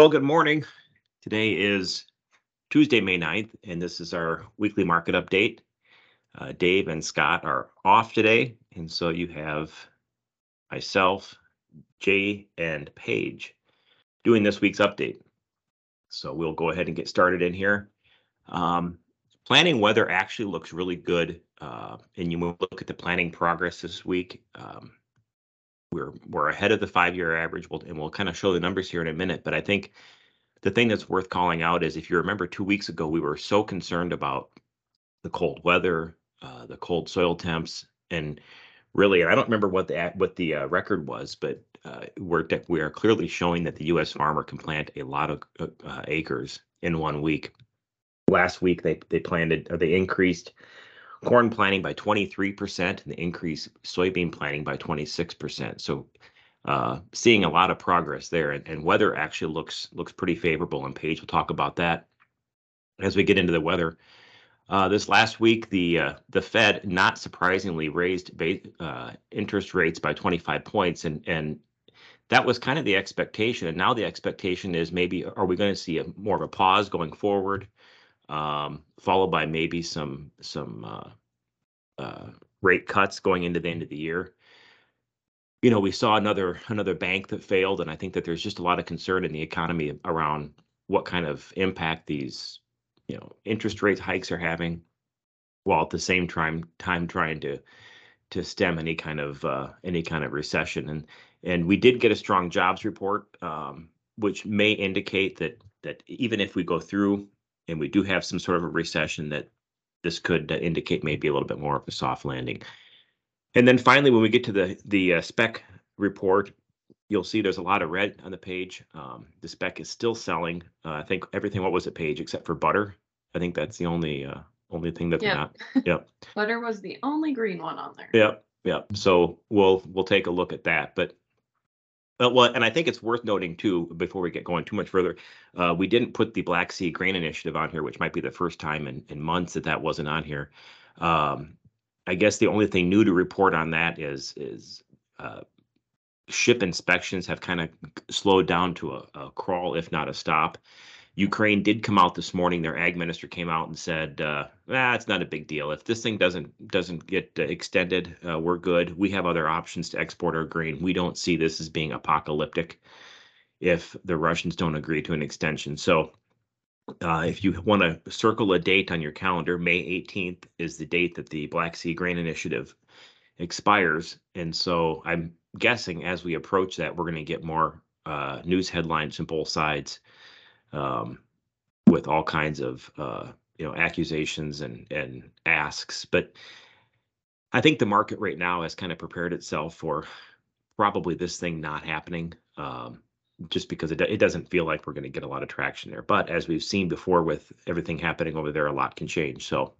Well, good morning. Today is Tuesday, May 9th, and this is our weekly market update. Uh, Dave and Scott are off today, and so you have myself, Jay, and Paige doing this week's update. So we'll go ahead and get started in here. Um, planning weather actually looks really good, uh, and you will look at the planning progress this week. Um, we're we're ahead of the five-year average, we'll, and we'll kind of show the numbers here in a minute. But I think the thing that's worth calling out is if you remember two weeks ago, we were so concerned about the cold weather, uh, the cold soil temps, and really, I don't remember what the what the uh, record was, but uh, we're we are clearly showing that the U.S. farmer can plant a lot of uh, uh, acres in one week. Last week, they they planted or they increased corn planting by 23% and the increase soybean planting by 26%. So uh, seeing a lot of progress there and, and weather actually looks looks pretty favorable and Paige will talk about that as we get into the weather. Uh, this last week, the uh, the Fed, not surprisingly, raised ba- uh, interest rates by 25 points, and and that was kind of the expectation. And now the expectation is maybe are we going to see a more of a pause going forward? Um, followed by maybe some some uh, uh, rate cuts going into the end of the year. You know, we saw another another bank that failed, and I think that there's just a lot of concern in the economy around what kind of impact these you know interest rate hikes are having, while at the same time time trying to to stem any kind of uh, any kind of recession. And and we did get a strong jobs report, um, which may indicate that that even if we go through and we do have some sort of a recession that this could indicate maybe a little bit more of a soft landing. And then finally, when we get to the the uh, spec report, you'll see there's a lot of red on the page. Um, the spec is still selling. Uh, I think everything what was the page except for butter. I think that's the only uh, only thing that's they're not. Yep. butter was the only green one on there. Yep. Yep. So we'll we'll take a look at that. But uh, well, and I think it's worth noting too, before we get going too much further, uh, we didn't put the Black Sea Grain Initiative on here, which might be the first time in, in months that that wasn't on here. Um, I guess the only thing new to report on that is is uh, ship inspections have kind of slowed down to a, a, crawl, if not a stop. Ukraine did come out this morning. Their ag minister came out and said, uh, "Ah, it's not a big deal. If this thing doesn't doesn't get uh, extended, uh, we're good. We have other options to export our grain. We don't see this as being apocalyptic if the Russians don't agree to an extension." So, uh, if you want to circle a date on your calendar, May 18th is the date that the Black Sea Grain Initiative expires, and so I'm guessing as we approach that, we're going to get more uh, news headlines from both sides um, with all kinds of uh, you know accusations and and asks. But I think the market right now has kind of prepared itself for probably this thing not happening. Um, just because it, it doesn't feel like we're going to get a lot of traction there. But as we've seen before with everything happening over there, a lot can change. So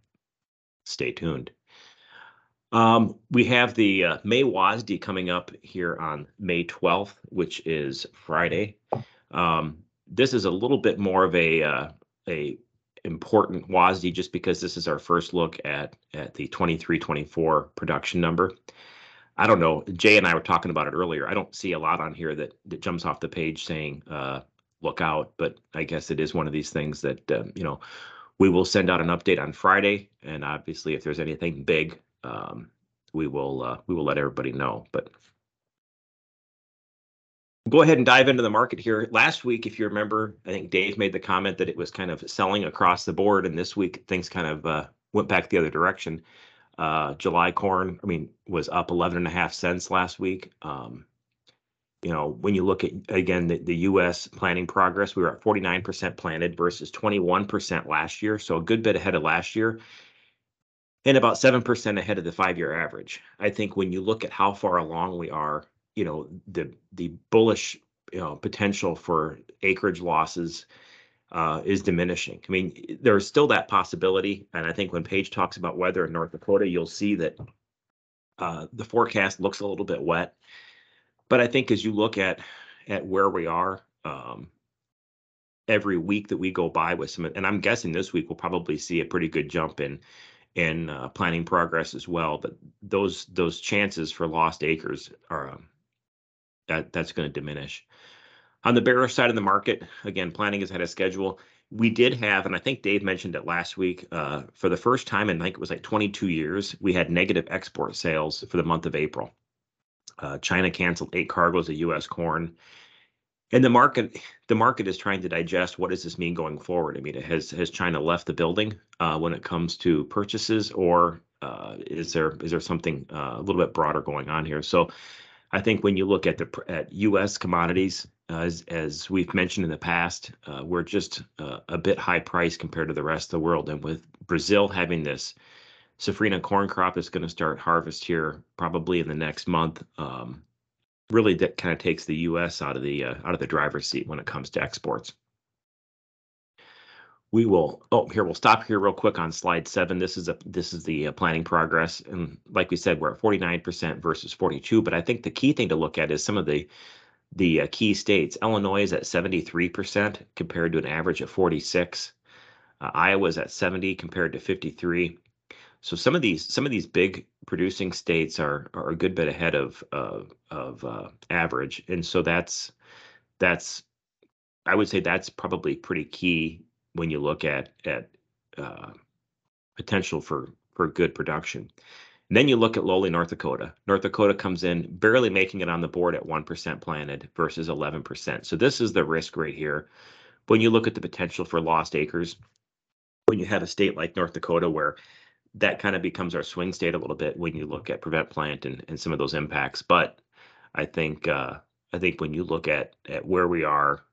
stay tuned. Um, we have the uh, May WASDE coming up here on May 12th, which is Friday. Um, this is a little bit more of a uh, a important WASDE just because this is our first look at at the 23-24 production number. I don't know. Jay and I were talking about it earlier. I don't see a lot on here that that jumps off the page saying uh, look out, but I guess it is one of these things that um, you know we will send out an update on Friday, and obviously if there's anything big, um, we will uh, we will let everybody know. But go ahead and dive into the market here. Last week, if you remember, I think Dave made the comment that it was kind of selling across the board, and this week things kind of uh, went back the other direction. Uh, July corn, I mean, was up 11 and a half cents last week. Um, you know, when you look at again the, the U.S. planting progress, we were at 49% planted versus 21% last year, so a good bit ahead of last year, and about 7% ahead of the five-year average. I think when you look at how far along we are you know the the bullish you know potential for acreage losses uh, is diminishing. I mean, there's still that possibility, and I think when Paige talks about weather in North Dakota, you'll see that uh, the forecast looks a little bit wet. But I think as you look at at where we are, um, every week that we go by with some, and I'm guessing this week we'll probably see a pretty good jump in in uh, planting progress as well. But those those chances for lost acres are um, that that's going to diminish. On the bearish side of the market, again, planning is ahead of schedule. We did have, and I think Dave mentioned it last week, uh, for the first time in I think it was like 22 years, we had negative export sales for the month of April. Uh, China canceled eight cargoes of U.S. corn, and the market the market is trying to digest what does this mean going forward. I mean, has has China left the building uh, when it comes to purchases, or uh, is there is there something uh, a little bit broader going on here? So, I think when you look at the at U.S. commodities, as as we've mentioned in the past, uh, we're just uh, a bit high price compared to the rest of the world. And with Brazil having this safrinha corn crop that's going to start harvest here probably in the next month, um, really that kind of takes the U.S. out of the uh, out of the driver's seat when it comes to exports. We will. Oh, here we'll stop here real quick on slide seven. This is a this is the uh, planning progress, and like we said, we're at 49% versus 42. But I think the key thing to look at is some of the the uh, key states. Illinois is at 73% compared to an average of 46. Uh, Iowa is at 70 compared to 53. So some of these some of these big producing states are are a good bit ahead of of, of uh, average, and so that's that's I would say that's probably pretty key when you look at at uh, potential for for good production. And then you look at lowly North Dakota. North Dakota comes in barely making it on the board at 1% planted versus 11%. So this is the risk right here. When you look at the potential for lost acres, when you have a state like North Dakota where that kind of becomes our swing state a little bit when you look at prevent plant and, and some of those impacts. But I think uh, I think when you look at at where we are,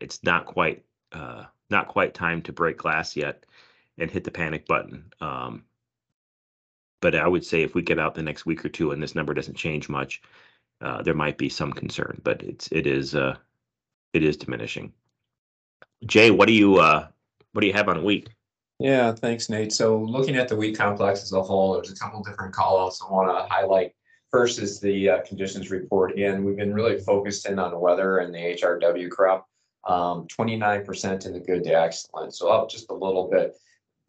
it's not quite uh, not quite time to break glass yet and hit the panic button. Um, but I would say if we get out the next week or two and this number doesn't change much, uh, there might be some concern, but it's it is uh, it is diminishing. Jay, what do you uh, what do you have on wheat? Yeah, thanks, Nate. So looking at the wheat complex as a whole, there's a couple different callouts I want to highlight. First is the uh, conditions report. Again, we've been really focused in on weather and the HRW crop. Um, 29% in the good to excellent, so up just a little bit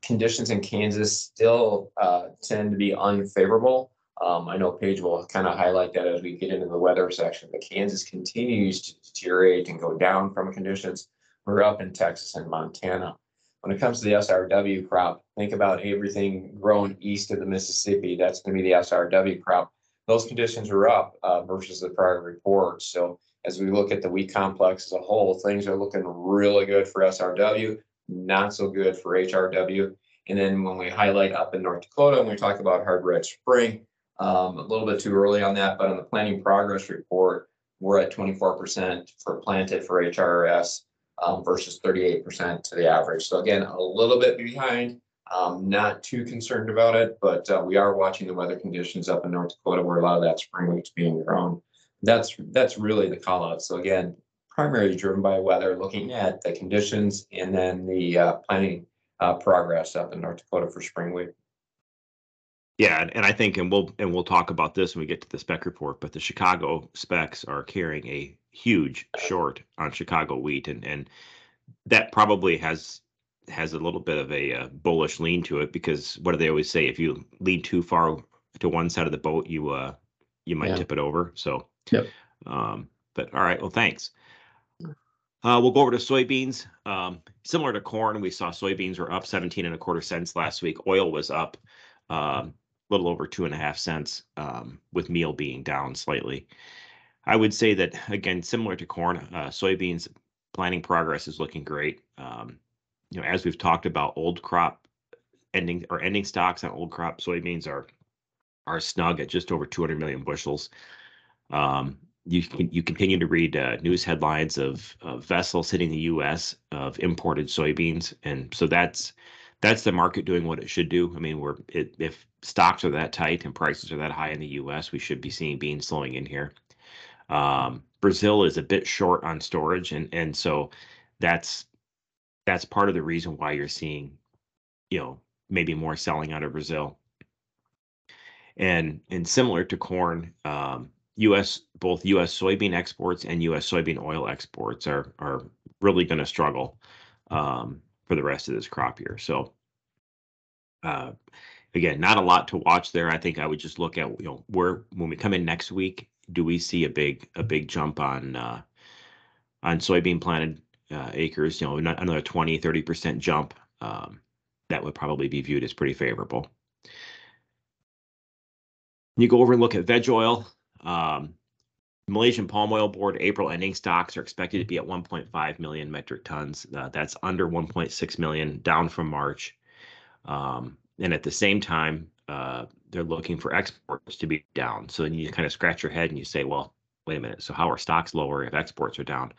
conditions in Kansas still uh, tend to be unfavorable. Um, I know Paige will kind of highlight that as we get into the weather section, but Kansas continues to deteriorate and go down from conditions. We're up in Texas and Montana. When it comes to the SRW crop, think about everything growing east of the Mississippi. That's going to be the SRW crop. Those conditions are up uh, versus the prior report. So as we look at the wheat complex as a whole, things are looking really good for SRW not so good for HRW. And then when we highlight up in North Dakota and we talk about hard red spring, um, a little bit too early on that, but on the planting progress report, we're at 24% for planted for HRS um, versus 38% to the average. So again, a little bit behind. Um, not too concerned about it, but uh, we are watching the weather conditions up in North Dakota where a lot of that spring wheat's being grown. That's that's really the call out. So again, primarily driven by weather, looking at the conditions and then the uh, planning uh, progress up in North Dakota for spring wheat. Yeah, and I think, and we'll and we'll talk about this when we get to the spec report. But the Chicago specs are carrying a huge short on Chicago wheat, and and that probably has has a little bit of a uh, bullish lean to it because what do they always say? If you lean too far to one side of the boat, you uh you might yeah. tip it over. So, yep. Um, but all right, well, thanks. Uh, we'll go over to soybeans. Um, similar to corn, we saw soybeans were up 17 and a quarter cents last week. Oil was up a um, little over two and a half cents, um, with meal being down slightly. I would say that again, similar to corn, uh, soybeans planting progress is looking great. Um, you know, as we've talked about, old crop ending or ending stocks on old crop soybeans are are snug at just over 200 million bushels. Um, you you continue to read uh, news headlines of, of vessels hitting the U.S. of imported soybeans, and so that's that's the market doing what it should do. I mean, we're it, if stocks are that tight and prices are that high in the U.S., we should be seeing beans slowing in here. Um, Brazil is a bit short on storage, and and so that's that's part of the reason why you're seeing, you know, maybe more selling out of Brazil. And and similar to corn, um, U.S. both U.S. soybean exports and U.S. soybean oil exports are are really going to struggle um, for the rest of this crop year. So, uh, again, not a lot to watch there. I think I would just look at you know where when we come in next week, do we see a big a big jump on uh, on soybean planted uh, acres, you know, not another 20, 30% jump, um, that would probably be viewed as pretty favorable. You go over and look at veg oil. Um, Malaysian Palm Oil Board April ending stocks are expected to be at 1.5 million metric tons. Uh, that's under 1.6 million, down from March. Um, and at the same time, uh, they're looking for exports to be down. So then you kind of scratch your head and you say, well, wait a minute. So how are stocks lower if exports are down?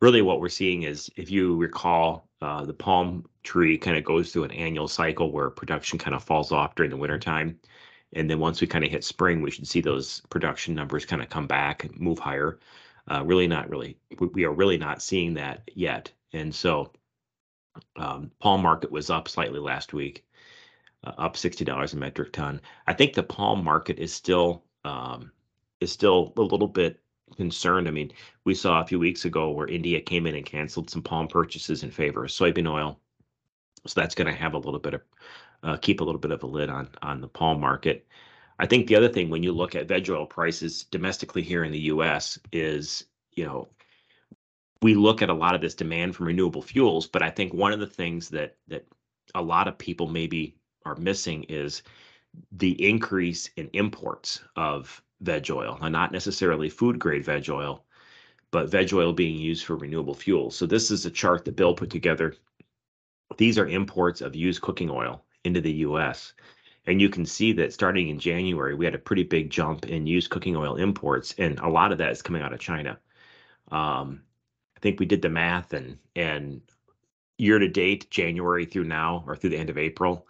Really, what we're seeing is, if you recall, uh, the palm tree kind of goes through an annual cycle where production kind of falls off during the wintertime. And then once we kind of hit spring, we should see those production numbers kind of come back and move higher. Uh, really not really, we are really not seeing that yet. And so um, palm market was up slightly last week, uh, up $60 a metric ton. I think the palm market is still um, is still a little bit concerned. I mean, we saw a few weeks ago where India came in and canceled some palm purchases in favor of soybean oil. So that's going to have a little bit of uh, keep a little bit of a lid on on the palm market. I think the other thing when you look at veg oil prices domestically here in the U.S. is you know we look at a lot of this demand from renewable fuels, but I think one of the things that that a lot of people maybe are missing is the increase in imports of veg oil, and not necessarily food grade veg oil, but veg oil being used for renewable fuels. So this is a chart that Bill put together. These are imports of used cooking oil into the US. And you can see that starting in January, we had a pretty big jump in used cooking oil imports, and a lot of that is coming out of China. Um, I think we did the math, and and year to date, January through now, or through the end of April,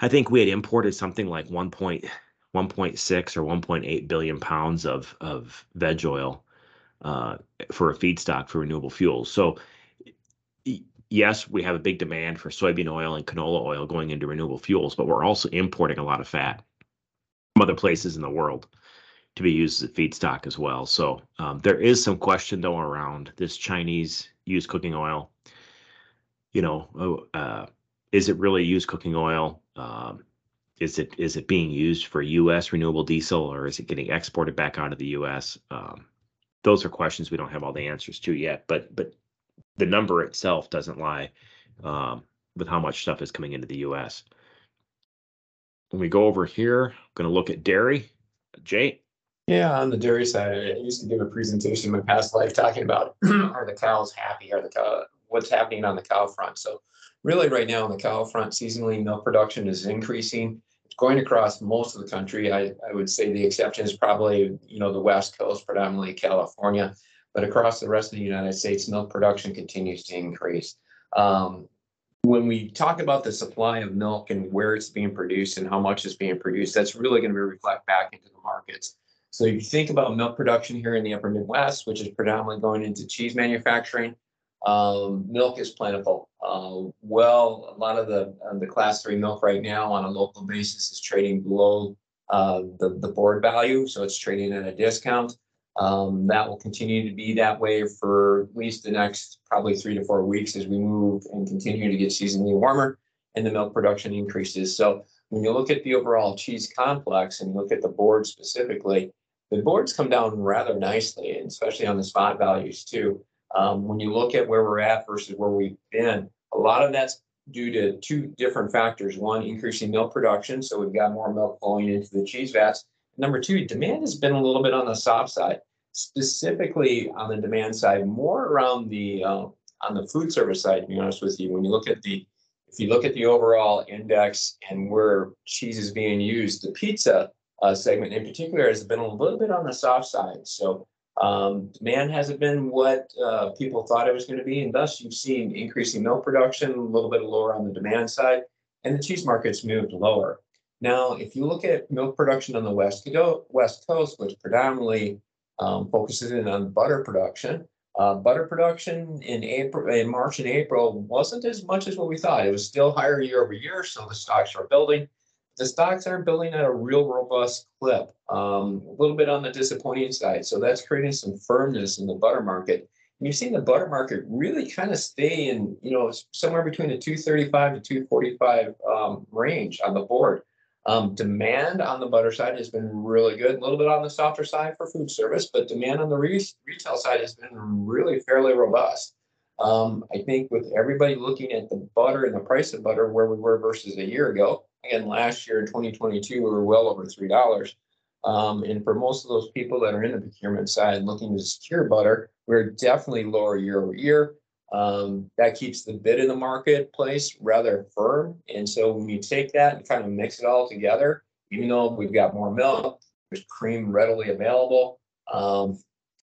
I think we had imported something like 1.1.6 or 1.8 billion pounds of of veg oil uh, for a feedstock for renewable fuels. So yes, we have a big demand for soybean oil and canola oil going into renewable fuels, but we're also importing a lot of fat from other places in the world to be used as a feedstock as well. So um, there is some question though around this Chinese used cooking oil. You know, oh, uh, is it really used cooking oil? Um, is it is it being used for U.S. renewable diesel or is it getting exported back out of the U.S.? Um, those are questions we don't have all the answers to yet. But but the number itself doesn't lie um, with how much stuff is coming into the U.S. When we go over here, I'm going to look at dairy. Jay. Yeah, on the dairy side, I used to give a presentation in my past life talking about are the cows happy? Are the cow what's happening on the cow front? So really right now on the cow front, seasonally milk production is increasing. It's going across most of the country. I, I would say the exception is probably, you know, the West Coast, predominantly California but across the rest of the United States, milk production continues to increase. Um, when we talk about the supply of milk and where it's being produced and how much is being produced, that's really going to be reflect back into the markets. So if you think about milk production here in the upper Midwest, which is predominantly going into cheese manufacturing, um, milk is plentiful. Uh, well, a lot of the uh, the class three milk right now on a local basis is trading below uh, the the board value, so it's trading at a discount. Um, that will continue to be that way for at least the next probably three to four weeks as we move and continue to get seasonally warmer and the milk production increases. So when you look at the overall cheese complex and look at the board specifically, the boards come down rather nicely, and especially on the spot values too. Um, when you look at where we're at versus where we've been, a lot of that's due to two different factors. One, increasing milk production, so we've got more milk flowing into the cheese vats, Number two, demand has been a little bit on the soft side, specifically on the demand side, more around the uh, on the food service side. To be honest with you, when you look at the if you look at the overall index and where cheese is being used, the pizza uh, segment in particular has been a little bit on the soft side. So um, demand hasn't been what uh, people thought it was going to be, and thus you've seen increasing milk production, a little bit lower on the demand side, and the cheese market's moved lower. Now, if you look at milk production on the west, west coast, which predominantly um, focuses in on butter production, uh, butter production in April, in March and April wasn't as much as what we thought. It was still higher year over year, so the stocks are building. The stocks aren't building at a real robust clip. Um, a little bit on the disappointing side, so that's creating some firmness in the butter market. And you've seen the butter market really kind of stay in, you know, somewhere between the 235 to 245 um, range on the board. Um, demand on the butter side has been really good, a little bit on the softer side for food service, but demand on the re- retail side has been really fairly robust. Um, I think with everybody looking at the butter and the price of butter where we were versus a year ago, again, last year in twenty twenty-two, we were well over three dollars. Um, and for most of those people that are in the procurement side looking to secure butter, we're definitely lower year over year. Um, that keeps the bid in the marketplace rather firm. And so when you take that and kind of mix it all together, even though we've got more milk, there's cream readily available. Um,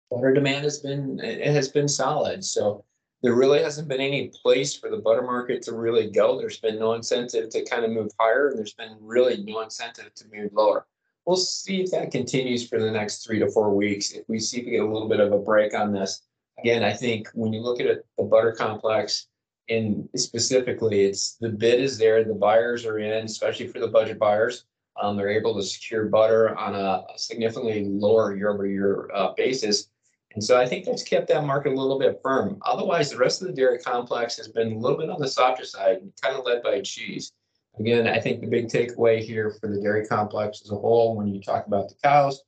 butter demand has been, it has been solid. So there really hasn't been any place for the butter market to really go. There's been no incentive to kind of move higher, and there's been really no incentive to move lower. We'll see if that continues for the next three to four weeks. If we see if we get a little bit of a break on this, again, I think when you look at it, the butter complex, and specifically, it's the bid is there, the buyers are in, especially for the budget buyers. Um, they're able to secure butter on a significantly lower year-over-year uh, basis. And so I think that's kept that market a little bit firm. Otherwise, the rest of the dairy complex has been a little bit on the softer side, kind of led by cheese. Again, I think the big takeaway here for the dairy complex as a whole, when you talk about the cows,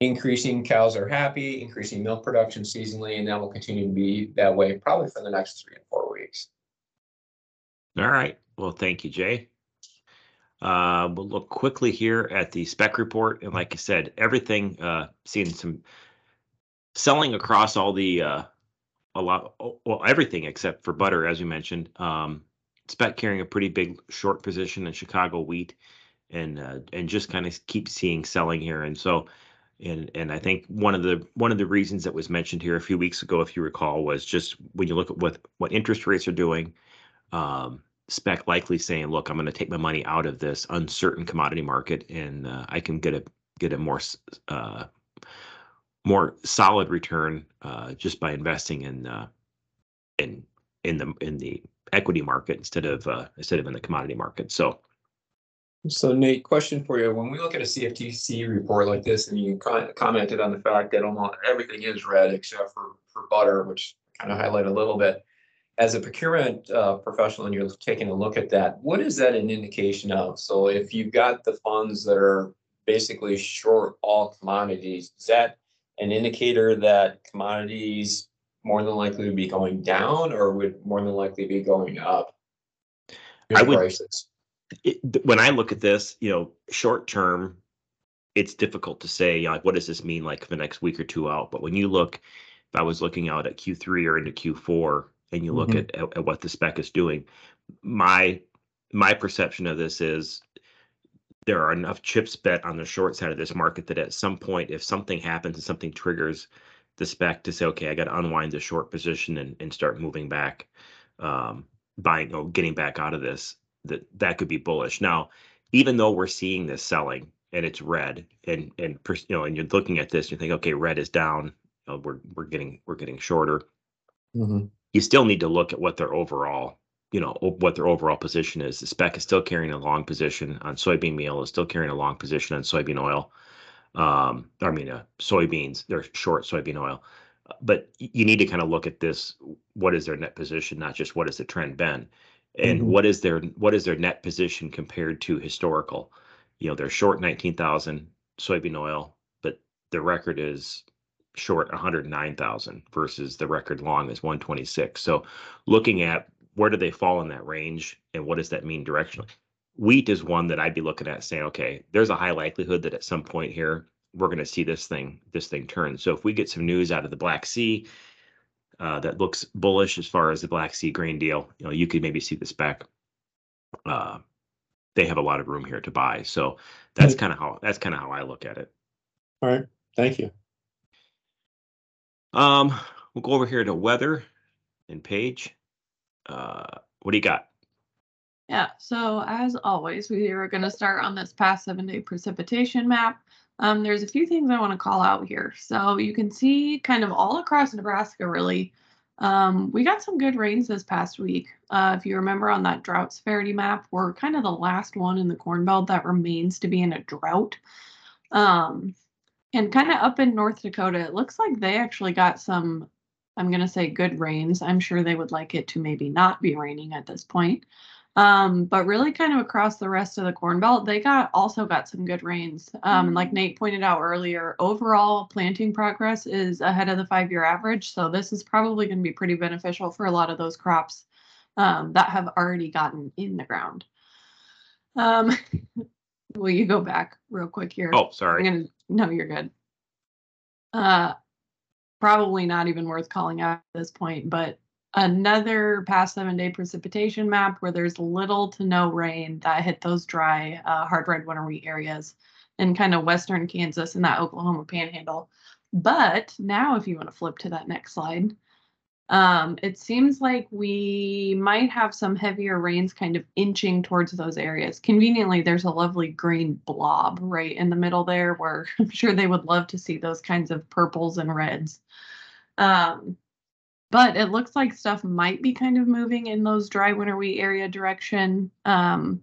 increasing cows are happy, increasing milk production seasonally, and that will continue to be that way probably for the next three and four weeks. All right. Well, thank you, Jay. Uh, we'll look quickly here at the spec report. And like I said, everything, uh, seeing some selling across all the, uh, a lot, well, everything except for butter, as we mentioned. Um, spec carrying a pretty big short position in Chicago wheat and, uh, and just kind of keep seeing selling here. And so, and and I think one of the one of the reasons that was mentioned here a few weeks ago, if you recall, was just when you look at what what interest rates are doing, um, spec likely saying, "Look, I'm going to take my money out of this uncertain commodity market, and uh, I can get a get a more uh, more solid return uh, just by investing in uh, in in the in the equity market instead of uh, instead of in the commodity market." So so Nate, question for you. When we look at a CFTC report like this, and you con- commented on the fact that almost everything is red except for, for butter, which kind of highlight a little bit. As a procurement uh, professional and you're taking a look at that, what is that an indication of? So if you've got the funds that are basically short all commodities, is that an indicator that commodities more than likely to be going down or would more than likely be going up? I would, prices? It, when I look at this, you know, short term, it's difficult to say, you know, like, what does this mean like for the next week or two out? But when you look, if I was looking out at Q3 or into Q4, and you look Mhm. at, at, at what the spec is doing, my my perception of this is there are enough chips bet on the short side of this market that at some point, if something happens and something triggers the spec to say, okay, I got to unwind the short position and, and start moving back, um, buying or getting back out of this, that that could be bullish. Now, even though we're seeing this selling and it's red and and you know and you're looking at this you think okay red is down. You know, we're we're getting we're getting shorter. Mhm. you still need to look at what their overall you know what their overall position is. The spec is still carrying a long position on soybean meal is still carrying a long position on soybean oil. Um i mean uh, soybeans they're short soybean oil. But you need to kind of look at this what is their net position not just what has the trend been and Mhm. what is their what is their net position compared to historical? You know they're short 19,000 soybean oil but the record is short 109,000 versus the record long is 126 so looking at where do they fall in that range and what does that mean directionally? Wheat is one that I'd be looking at saying okay there's a high likelihood that at some point here we're going to see this thing this thing turn. So if we get some news out of the Black Sea uh, that looks bullish as far as the Black Sea grain deal. You know, you could maybe see this back. Uh, they have a lot of room here to buy, so that's kind of how that's kind of how I look at it. All right, thank you. Um, we'll go over here to weather and Paige. Uh, what do you got? Yeah, so as always, we are going to start on this past seven day precipitation map. Um, there's a few things I want to call out here. So you can see kind of all across Nebraska, really. Um, we got some good rains this past week. Uh, if you remember on that drought severity map, we're kind of the last one in the Corn Belt that remains to be in a drought. Um, and kind of up in North Dakota, it looks like they actually got some, I'm going to say good rains. I'm sure they would like it to maybe not be raining at this point. Um, but really kind of across the rest of the Corn Belt, they got also got some good rains. Um, and like Nate pointed out earlier, overall planting progress is ahead of the five-year average. So this is probably going to be pretty beneficial for a lot of those crops um, that have already gotten in the ground. Um, will you go back real quick here? Oh, I'm sorry. gonna, no, you're good. Uh, probably not even worth calling out at this point, but another past seven day precipitation map where there's little to no rain that hit those dry, uh, hard red winter wheat areas in kind of western Kansas and that Oklahoma panhandle. But now, if you want to flip to that next slide, um, it seems like we might have some heavier rains kind of inching towards those areas. Conveniently, there's a lovely green blob right in the middle there where I'm sure they would love to see those kinds of purples and reds. Um, but it looks like stuff might be kind of moving in those dry winter wheat area direction. Um,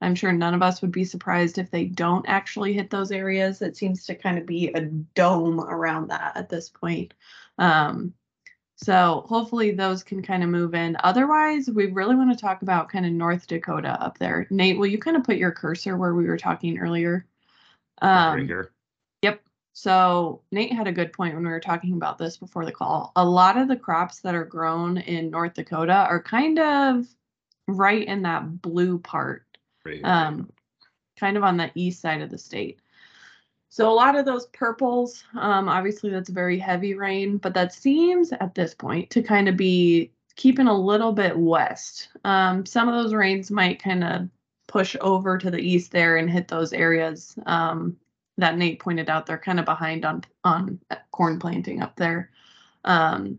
I'm sure none of us would be surprised if they don't actually hit those areas. It seems to kind of be a dome around that at this point. Um, so hopefully those can kind of move in. Otherwise, we really want to talk about kind of North Dakota up there. Nate, will you kind of put your cursor where we were talking earlier? right Um, here. So Nate had a good point when we were talking about this before the call. A lot of the crops that are grown in North Dakota are kind of right in that blue part, Right um, kind of on the east side of the state. So a lot of those purples, um, obviously that's very heavy rain, but that seems at this point to kind of be keeping a little bit west. Um, some of those rains might kind of push over to the east there and hit those areas um, that Nate pointed out. They're kind of behind on on corn planting up there. Um,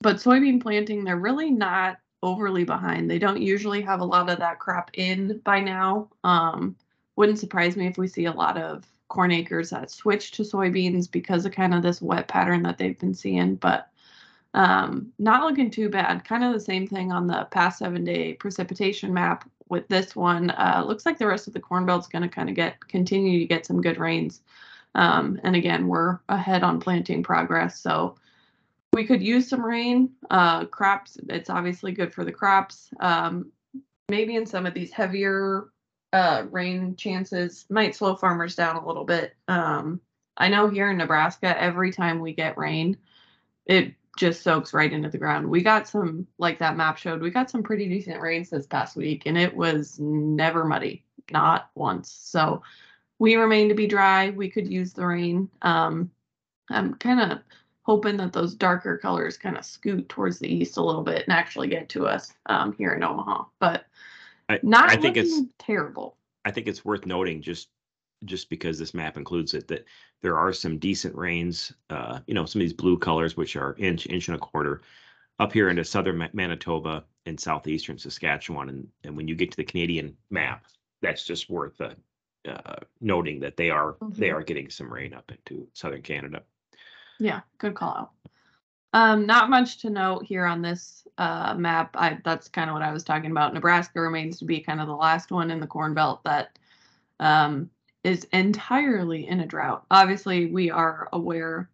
but soybean planting, they're really not overly behind. They don't usually have a lot of that crop in by now. Um, wouldn't surprise me if we see a lot of corn acres that switch to soybeans because of kind of this wet pattern that they've been seeing. But um, not looking too bad. Kind of the same thing on the past seven day precipitation map with this one. Uh, looks like the rest of the corn belt's going to kind of get continue to get some good rains. Um, and again, we're ahead on planting progress. So we could use some rain. Uh, crops, it's obviously good for the crops. Um, maybe in some of these heavier uh, rain chances might slow farmers down a little bit. Um, I know here in Nebraska, every time we get rain, it just soaks right into the ground. We got some, like that map showed, we got some pretty decent rains this past week, and it was never muddy, not once. So we remain to be dry. We could use the rain. Um, I'm kind of hoping that those darker colors kind of scoot towards the east a little bit and actually get to us um, here in Omaha. But I- not I think it's- terrible. I think it's worth noting just just because this map includes it that there are some decent rains. Uh, you know, some of these blue colors, which are inch, inch and a quarter, up here into southern Manitoba and southeastern Saskatchewan, and and when you get to the Canadian map, that's just worth uh, uh, noting that they are they Mhm. are getting some rain up into southern Canada. Yeah, good call out. Um, not much to note here on this uh, map. I that's kind of what I was talking about. Nebraska remains to be kind of the last one in the Corn Belt that um, is entirely in a drought. Obviously, we are aware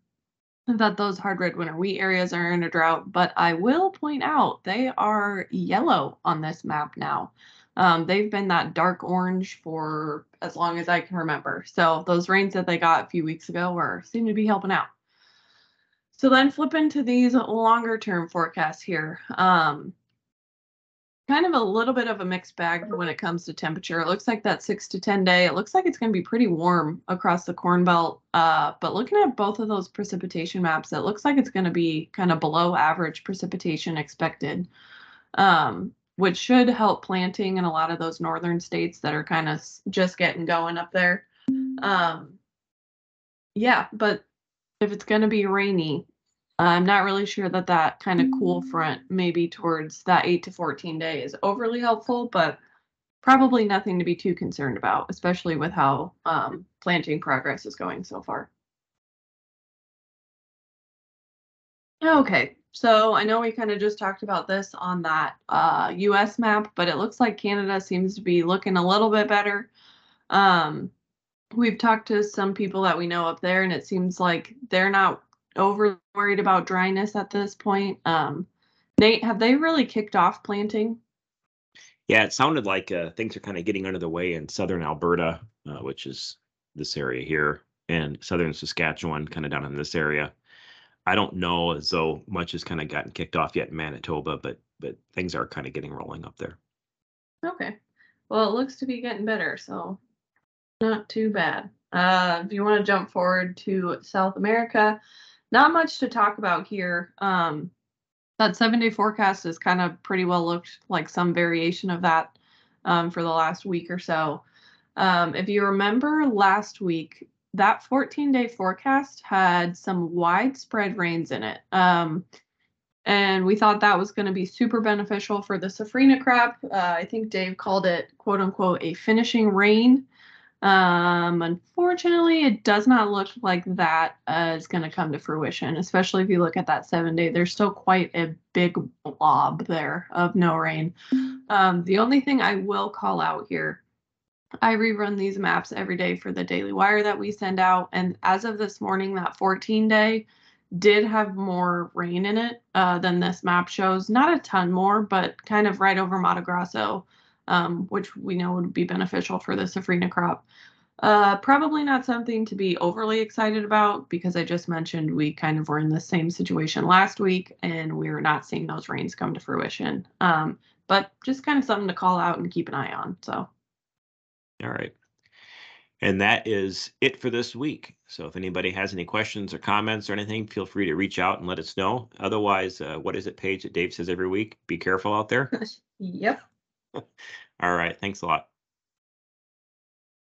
that those hard red winter wheat areas are in a drought, but I will point out they are yellow on this map now. Um, they've been that dark orange for as long as I can remember. So those rains that they got a few weeks ago are seem to be helping out. So then flip into these longer term forecasts here. Um, kind of a little bit of a mixed bag when it comes to temperature. It looks like that six to 10 day, it looks like it's going to be pretty warm across the Corn Belt. Uh, but looking at both of those precipitation maps, it looks like it's going to be kind of below average precipitation expected, um, which should help planting in a lot of those northern states that are kind of just getting going up there. Um, yeah, but if it's going to be rainy, I'm not really sure that that kind of cool front, maybe towards that 8 to 14 day, is overly helpful, but probably nothing to be too concerned about, especially with how um, planting progress is going so far. Okay, so I know we kind of just talked about this on that uh, US map, but it looks like Canada seems to be looking a little bit better. Um, we've talked to some people that we know up there, and it seems like they're not over worried about dryness at this point. Um, Nate, have they really kicked off planting? Yeah, it sounded like uh, things are kind of getting under the way in southern Alberta, uh, which is this area here, and southern Saskatchewan, kind of down in this area. I don't know as though much has kind of gotten kicked off yet in Manitoba, but but things are kind of getting rolling up there. Okay. Well, it looks to be getting better, so not too bad. Uh, if you want to jump forward to South America, not much to talk about here. Um, that seven day forecast is kind of pretty well looked like some variation of that um, for the last week or so. Um, if you remember last week, that 14 day forecast had some widespread rains in it. Um, and we thought that was going to be super beneficial for the safrinha crop. Uh, I think Dave called it quote unquote a finishing rain. Um, unfortunately, it does not look like that uh, is going to come to fruition, especially if you look at that seven day. There's still quite a big blob there of no rain. Um, the only thing I will call out here I rerun these maps every day for the Daily Wire that we send out. And as of this morning, that 14 day did have more rain in it uh, than this map shows. Not a ton more, but kind of right over Mato Grosso, um, which we know would be beneficial for the safrinha crop. Uh, probably not something to be overly excited about because I just mentioned we kind of were in the same situation last week and we are not seeing those rains come to fruition. Um, but just kind of something to call out and keep an eye on. So. All right. And that is it for this week. So if anybody has any questions or comments or anything, feel free to reach out and let us know. Otherwise, uh, what is it, Paige, that Dave says every week? Be careful out there. yep. All right. Thanks a lot.